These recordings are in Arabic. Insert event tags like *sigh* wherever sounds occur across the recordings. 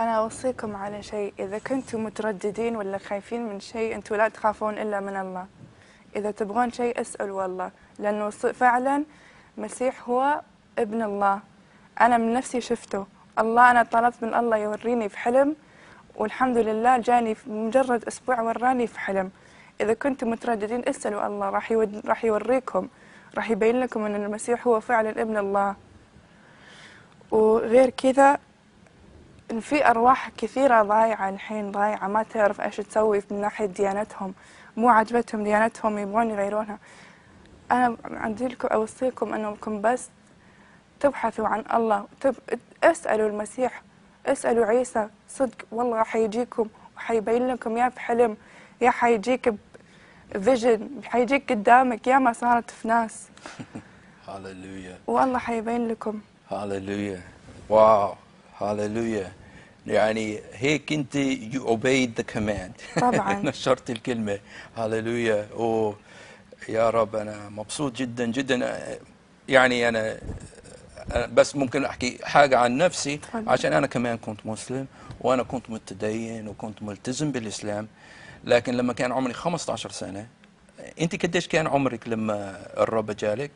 أنا أوصيكم على شيء. إذا كنتم مترددين ولا خايفين من شيء أنتم لا تخافون إلا من الله. إذا تبغون شيء اسألوا الله لأنه فعلا مسيح هو ابن الله. أنا من نفسي شفته. الله أنا طلبت من الله يوريني في حلم والحمد لله جاني في مجرد أسبوع وراني في حلم. إذا كنتم مترددين اسألوا الله. راح. راح يوريكم. راح يبين لكم أن المسيح هو فعلا ابن الله. وغير كذا إن في أرواح كثيرة ضايعة الحين ضايعة. ما تعرف إيش تسوي من ناحية ديانتهم. مو عجبتهم ديانتهم يبغون يغيرونها. أنا عندي لكم أوصيكم أنكم بس تبحثوا عن الله. تب... اسألوا المسيح اسألوا عيسى. صدق والله حيجيكم وحيبين لكم يا في حلم يا حيجيك فيجن حيجيك قدامك يا ما صارت في ناس. *laughs* هاليلويا والله حيبين لكم. هاليلويا واو. هاليلويا يعني هيك انت you obeyed the command. طبعاً. *laughs* نشرت الكلمة. هاليلويا أوه. يا رب أنا مبسوط جدا جدا. يعني أنا بس ممكن أحكي حاجة عن نفسي. تفضل. عشان أنا كمان كنت مسلم وأنا كنت متدين وكنت ملتزم بالإسلام. لكن لما كان عمري 15 سنة أنت قديش كان عمرك لما الرب جالك؟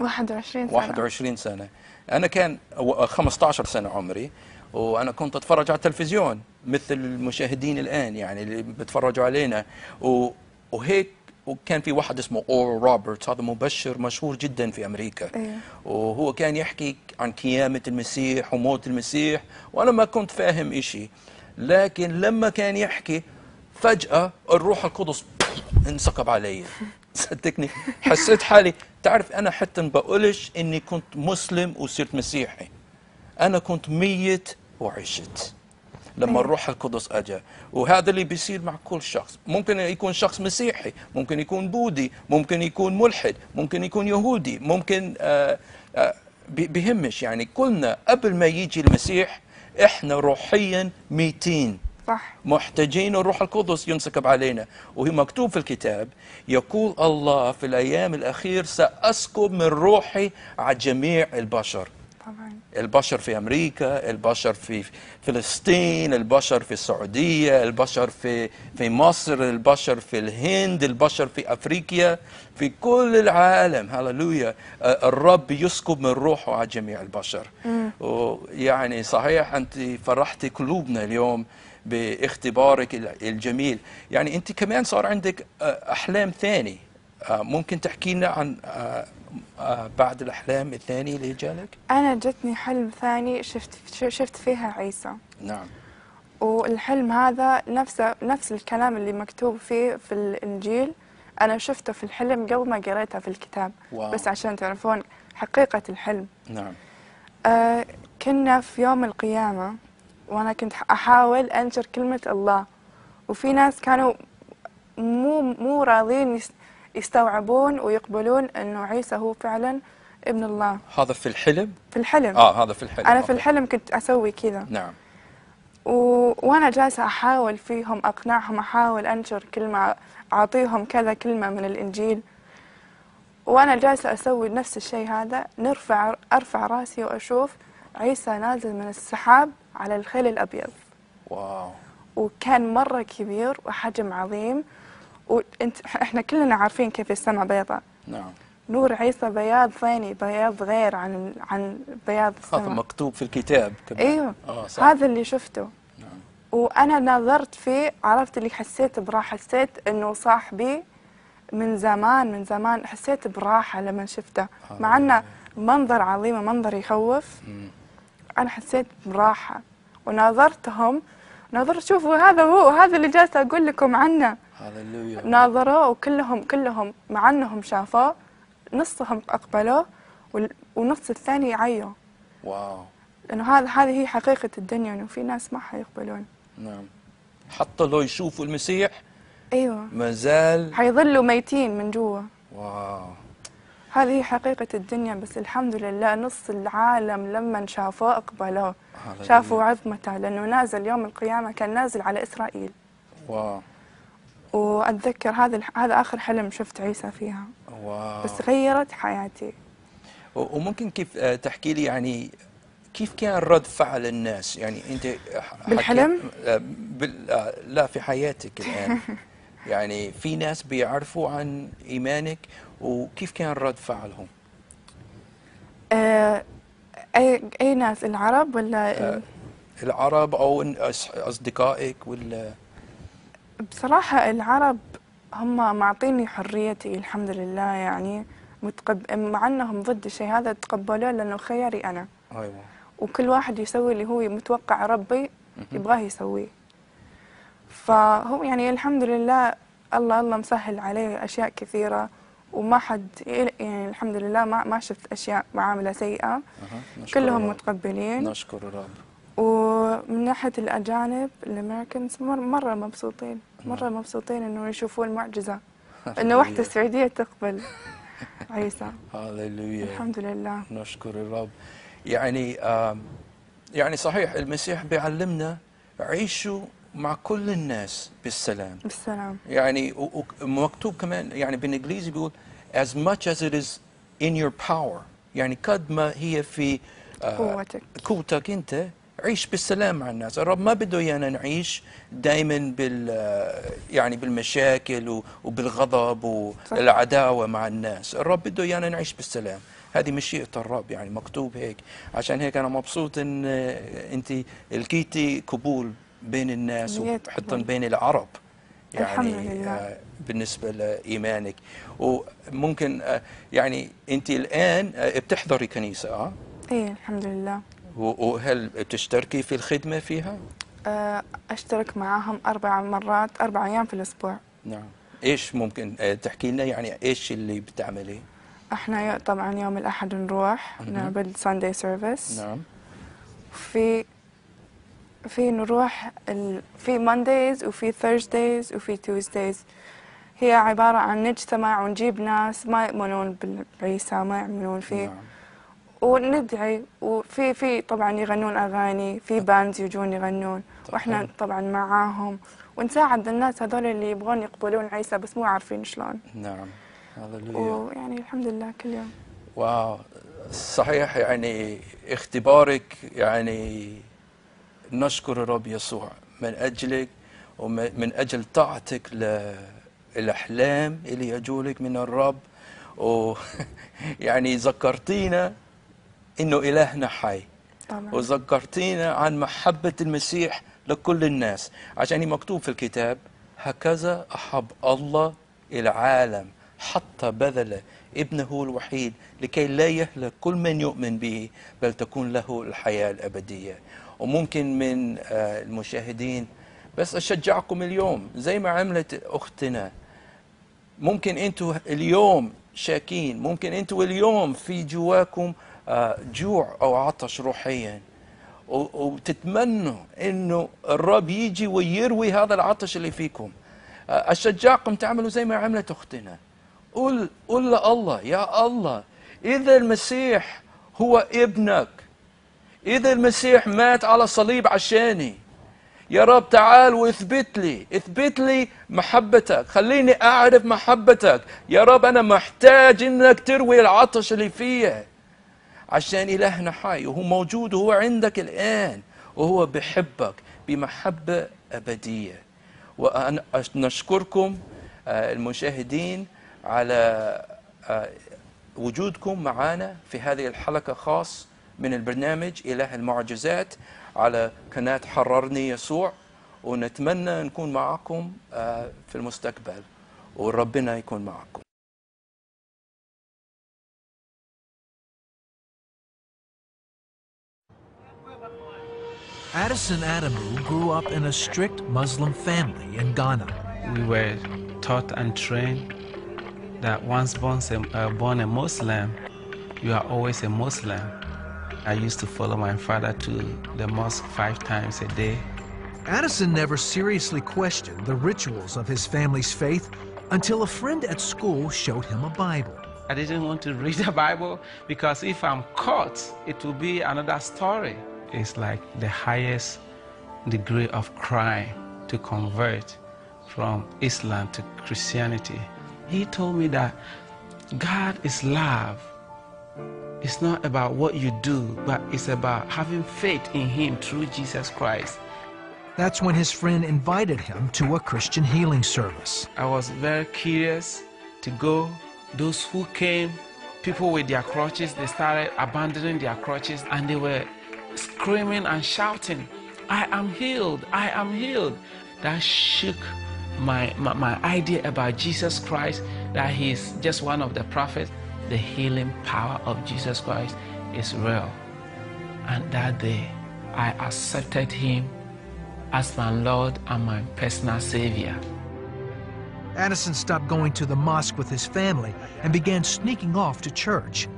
21 سنة. 21 سنة. أنا كان و- 15 سنة عمري. وأنا كنت أتفرج على التلفزيون مثل المشاهدين الآن يعني اللي بيتفرجوا علينا. و... وهيك وكان في واحد اسمه أورال روبرتس هذا مبشر مشهور جدا في أمريكا. أيوه. وهو كان يحكي عن قيامة المسيح وموت المسيح وأنا ما كنت فاهم إشي. لكن لما كان يحكي فجأة الروح القدس انسكب علي. *laughs* صدقني حسيت حالي. تعرف أنا حتى ما بقولش إني كنت مسلم وصرت مسيحي. أنا كنت ميت وعشت. لما الروح القدس أجا وهذا اللي بيصير مع كل شخص. ممكن يكون شخص مسيحي ممكن يكون بوذي ممكن يكون ملحد ممكن يكون يهودي ممكن آه آه بيهمش. يعني كلنا قبل ما يجي المسيح إحنا روحيا ميتين. صح. محتاجين الروح القدس ينسكب علينا. وهي مكتوب في الكتاب يقول الله في الأيام الأخير سأسكب من روحي على جميع البشر. طبعا. البشر في أمريكا البشر في فلسطين البشر في السعودية البشر في في مصر البشر في الهند البشر في أفريقيا في كل العالم. هللويا. الرب يسكب من روحه على جميع البشر. ويعني صحيح أنت فرحتي قلوبنا اليوم باختبارك ال- الجميل. يعني أنت كمان صار عندك أحلام ثاني. ممكن تحكي لنا عن بعد الأحلام الثانية اللي جالك؟ أنا جتني حلم ثاني شفت شفت فيها عيسى. نعم. والحلم هذا نفسه نفس الكلام اللي مكتوب فيه في الإنجيل. أنا شفته في الحلم قبل ما قريته في الكتاب. واو. بس عشان تعرفون حقيقة الحلم. نعم. آه كنا في يوم القيامة وأنا كنت أحاول أنشر كلمة الله. وفي ناس كانوا مو مو راضين يس- يستوعبون ويقبلون إنه عيسى هو فعلا ابن الله. هذا في الحلم؟ في الحلم. آه هذا في الحلم. أنا في. الحلم كنت أسوي كذا. نعم. و... وأنا جالسة أحاول فيهم أقنعهم أحاول أنشر كلمة أعطيهم كذا كلمة من الإنجيل. وأنا جالسة أسوي نفس الشيء هذا نرفع أرفع رأسي وأشوف عيسى نازل من السحاب على الخيل الأبيض. واو. وكان مرة كبير وحجم عظيم. وانت إحنا كلنا عارفين كيف السماء بيضاء نعم. نور عيسى بياض ثاني بياض غير عن عن بياض هذا السماء. مكتوب في الكتاب كمان. إيوه. آه صح. هذا اللي شفته. نعم. وأنا نظرت فيه عرفت اللي حسيت براحة. حسيت إنه صاحبي من زمان من زمان حسيت براحة لما شفته. مع إنه منظر عظيم منظر يخوف. مم. أنا حسيت براحة. وناظرتهم ناظرت شوفوا هذا هو هذا اللي جالسه أقول لكم عنه. هللويا ناظروه وكلهم كلهم مع إنهم شافوه نصهم أقبلوه وال- والنص الثاني عيوا واو. لأنه هذا هذه هي حقيقة الدنيا إنه في ناس ما حيقبلون. نعم. حتى لو يشوفوا المسيح أيوه. ما زال حيظلوا ميتين من جوا. wow. هذه هي حقيقة الدنيا بس الحمد لله نص العالم لما شافوه أقبلوه. هللويا. شافوا عظمته لأنه نازل يوم القيامة كان نازل على إسرائيل. wow. وأتذكر هذا هذا آخر حلم شفت عيسى فيها. واو. بس غيرت حياتي. وممكن كيف آه، تحكي لي يعني كيف كان رد فعل الناس؟ يعني أنت بالحلم؟ آه، بال... آه، لا في حياتك الآن. *laughs* يعني في ناس بيعرفوا عن إيمانك وكيف كان رد فعلهم؟ آه، أي أي ناس؟ العرب ولا ال- آه، العرب أو أصدقائك ولا بصراحة العرب هم معطيني حريتي الحمد لله يعني متقب... مع إنهم ضد الشيء هذا تقبلوه لأنه خياري أنا. أيوه. وكل واحد يسوي اللي هو متوقع ربي يبغاه يسويه. فهو يعني الحمد لله الله الله مسهل عليه أشياء كثيرة وما حد يعني الحمد لله ما ما شفت أشياء معاملة سيئة. أها. نشكر كلهم الرب. متقبلين. نشكر الرب ومن ناحية الأجانب الأمريكانز مر مرة مبسوطين مرة مبسوطين إنه يشوفوا المعجزة *laughs* إنه واحدة سعودية تقبل. *laughs* عيسى. هللويا الحمد لله. نشكر الرب. يعني يعني صحيح المسيح بيعلمنا عيشوا مع كل الناس بالسلام. بالسلام. يعني مكتوب كمان يعني بالإنجليزي بيقول as much as it is in your power. يعني قد ما هي في آه، قوتك. قوتك أنت عيش بالسلام مع الناس. الرب ما بده إيانا نعيش دائما بال يعني بالمشاكل وبالغضب والعداوة مع الناس. الرب بده إيانا نعيش بالسلام. هذه مشيئة الرب يعني مكتوب هيك. عشان هيك أنا مبسوط إن أنت لقيتي قبول بين الناس وحتى. بين العرب. يعني. آه، بالنسبة لإيمانك. وممكن آه، يعني أنت الآن آه، بتحضري كنيسة آه؟ إيه الحمد لله. وهل بتشتركي في الخدمة فيها؟ آه، أشترك معاهم أربع مرات أربع أيام في الأسبوع. نعم. إيش ممكن آه، تحكي لنا يعني إيش اللي بتعمليه؟ إحنا طبعا يوم الأحد نروح. نعبد ساندي سيرفيس نعم. في في نروح ال... في Mondays وفي Thursdays وفي Tuesdays. هي عبارة عن نجتمع ونجيب ناس ما يؤمنون بال- بعيسى ما يؤمنون فيه. نعم. وندعي وفي في طبعا يغنون أغاني في bands يجون يغنون حلو. طبعا معاهم. ونساعد الناس هذول اللي يبغون يقبلون عيسى بس مو عارفين شلون. نعم. هللويا ويعني الحمد لله كل يوم. wow. صحيح يعني اختبارك يعني نشكر الرب يسوع من أجلك ومن أجل طاعتك للأحلام اللي يجولك من الرب. ويعني *laughs* ذكرتينا إنه إلهنا حي. طبعا وذكرتينا عن محبة المسيح لكل الناس. عشان مكتوب في الكتاب هكذا أحب الله العالم حتى بذل ابنه الوحيد لكي لا يهلك كل من يؤمن به بل تكون له الحياة الأبدية. وممكن من آه، المشاهدين بس أشجعكم اليوم زي ما عملت أختنا. ممكن أنتوا اليوم شاكين ممكن أنتوا اليوم في جواكم جوع أو عطش روحيا. وتتمنوا إنه الرب يجي ويروي هذا العطش اللي فيكم. اشجعكم تعملوا زي ما عملت أختنا. قل قل لله يا الله إذا المسيح هو ابنك إذا المسيح مات على الصليب عشاني يا رب تعال واثبت لي اثبت لي محبتك خليني أعرف محبتك. يا رب أنا محتاج إنك تروي العطش اللي فيا. عشان إلهنا حي وهو موجود وهو عندك الآن وهو بحبك بمحبة أبدية. وأنا أش- نشكركم آه، المشاهدين على آه، وجودكم معنا في هذه الحلقة خاص من البرنامج إله المعجزات على قناة حررني يسوع. ونتمنى نكون معكم آه، في المستقبل وربنا يكون معكم. Addison Adamu grew up in a strict Muslim family in Ghana. we were taught and trained that once born a, uh, born a Muslim, you are always a Muslim. I used to follow my father to the mosque five times a day. Addison never seriously questioned the rituals of his family's faith until a friend at school showed him a Bible. I didn't want to read the Bible because if I'm caught, it will be another story. It's like the highest degree of crime to convert from Islam to Christianity. He told me that God is love it's not about what you do, but it's about having faith in Him through Jesus Christ. That's when his friend invited him to a Christian healing service. I was very curious to go. Those who came, people with their crutches, they started abandoning their crutches and they were screaming and shouting, I am healed, I am healed. That shook my, my, my idea about Jesus Christ, that He is just one of the prophets. The healing power of Jesus Christ is real. And that day, I accepted Him as my Lord and my personal Savior. Addison stopped going to the mosque with his family and began sneaking off to church.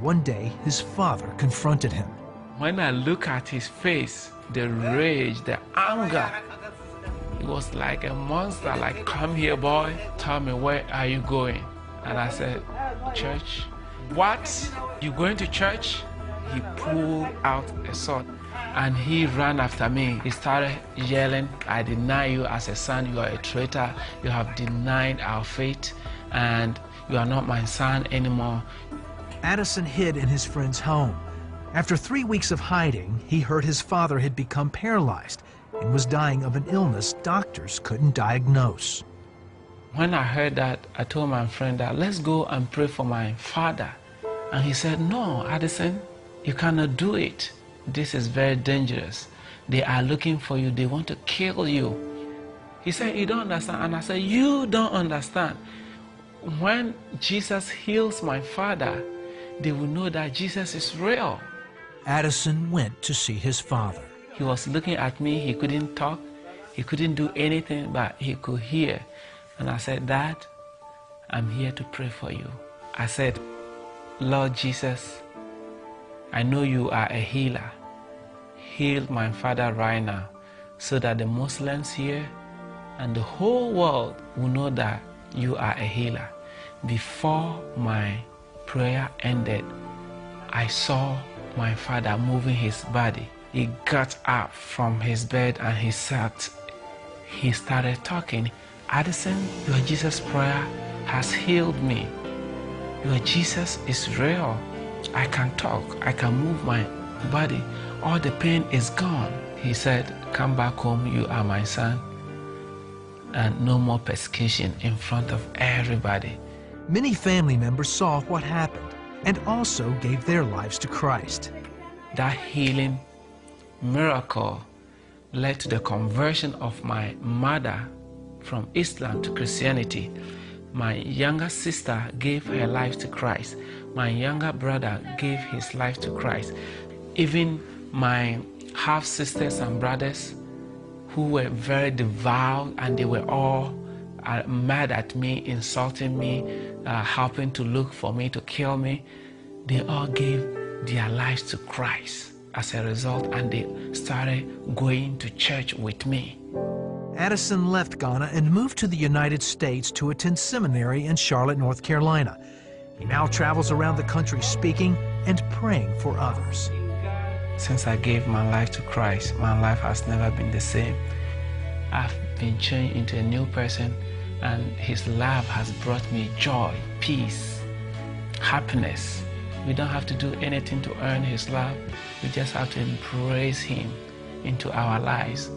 One day, his father confronted him. When I look at his face, the rage, the anger, it was like a monster, like, come here, boy, tell me where are you going? And I said, church. What? You going to church? He pulled out a sword and he ran after me. He started yelling, I deny you as a son, you are a traitor, you have denied our faith, and you are not my son anymore. Addison hid in his friend's home. After three weeks of hiding, he heard his father had become paralyzed and was dying of an illness doctors couldn't diagnose. When I heard that, I told my friend that let's go and pray for my father. And he said, No, Addison, you cannot do it. This is very dangerous. They are looking for you, they want to kill you. He said, You don't understand. And I said, You don't understand. When Jesus heals my father, they will know that Jesus is real. Addison went to see his father. He was looking at me, he couldn't talk, he couldn't do anything, but he could hear. And I said, Dad, I'm here to pray for you. I said, Lord Jesus, I know you are a healer. Heal my father right now so that the Muslims here and the whole world will know that you are a healer. Before my prayer ended, I saw my father moving his body. He got up from his bed and he sat. He started talking. Addison, your Jesus prayer has healed me. Your Jesus is real. I can talk. I can move my body. All the pain is gone. He said, Come back home. You are my son. And no more persecution in front of everybody. Many family members saw what happened and also gave their lives to Christ. That healing miracle led to the conversion of my mother from Islam to Christianity. My younger sister gave her life to Christ. My younger brother gave his life to Christ. Even my half sisters and brothers who were very devout and they were all uh, mad at me, insulting me, uh, helping to look for me to kill me, they all gave their lives to Christ as a result and they started going to church with me. Addison left Ghana and moved to the United States to attend seminary in Charlotte, North Carolina. He now travels around the country speaking and praying for others. Since I gave my life to Christ, my life has never been the same. I've been changed into a new person, and His love has brought me joy, peace, happiness. We don't have to do anything to earn His love, we just have to embrace Him into our lives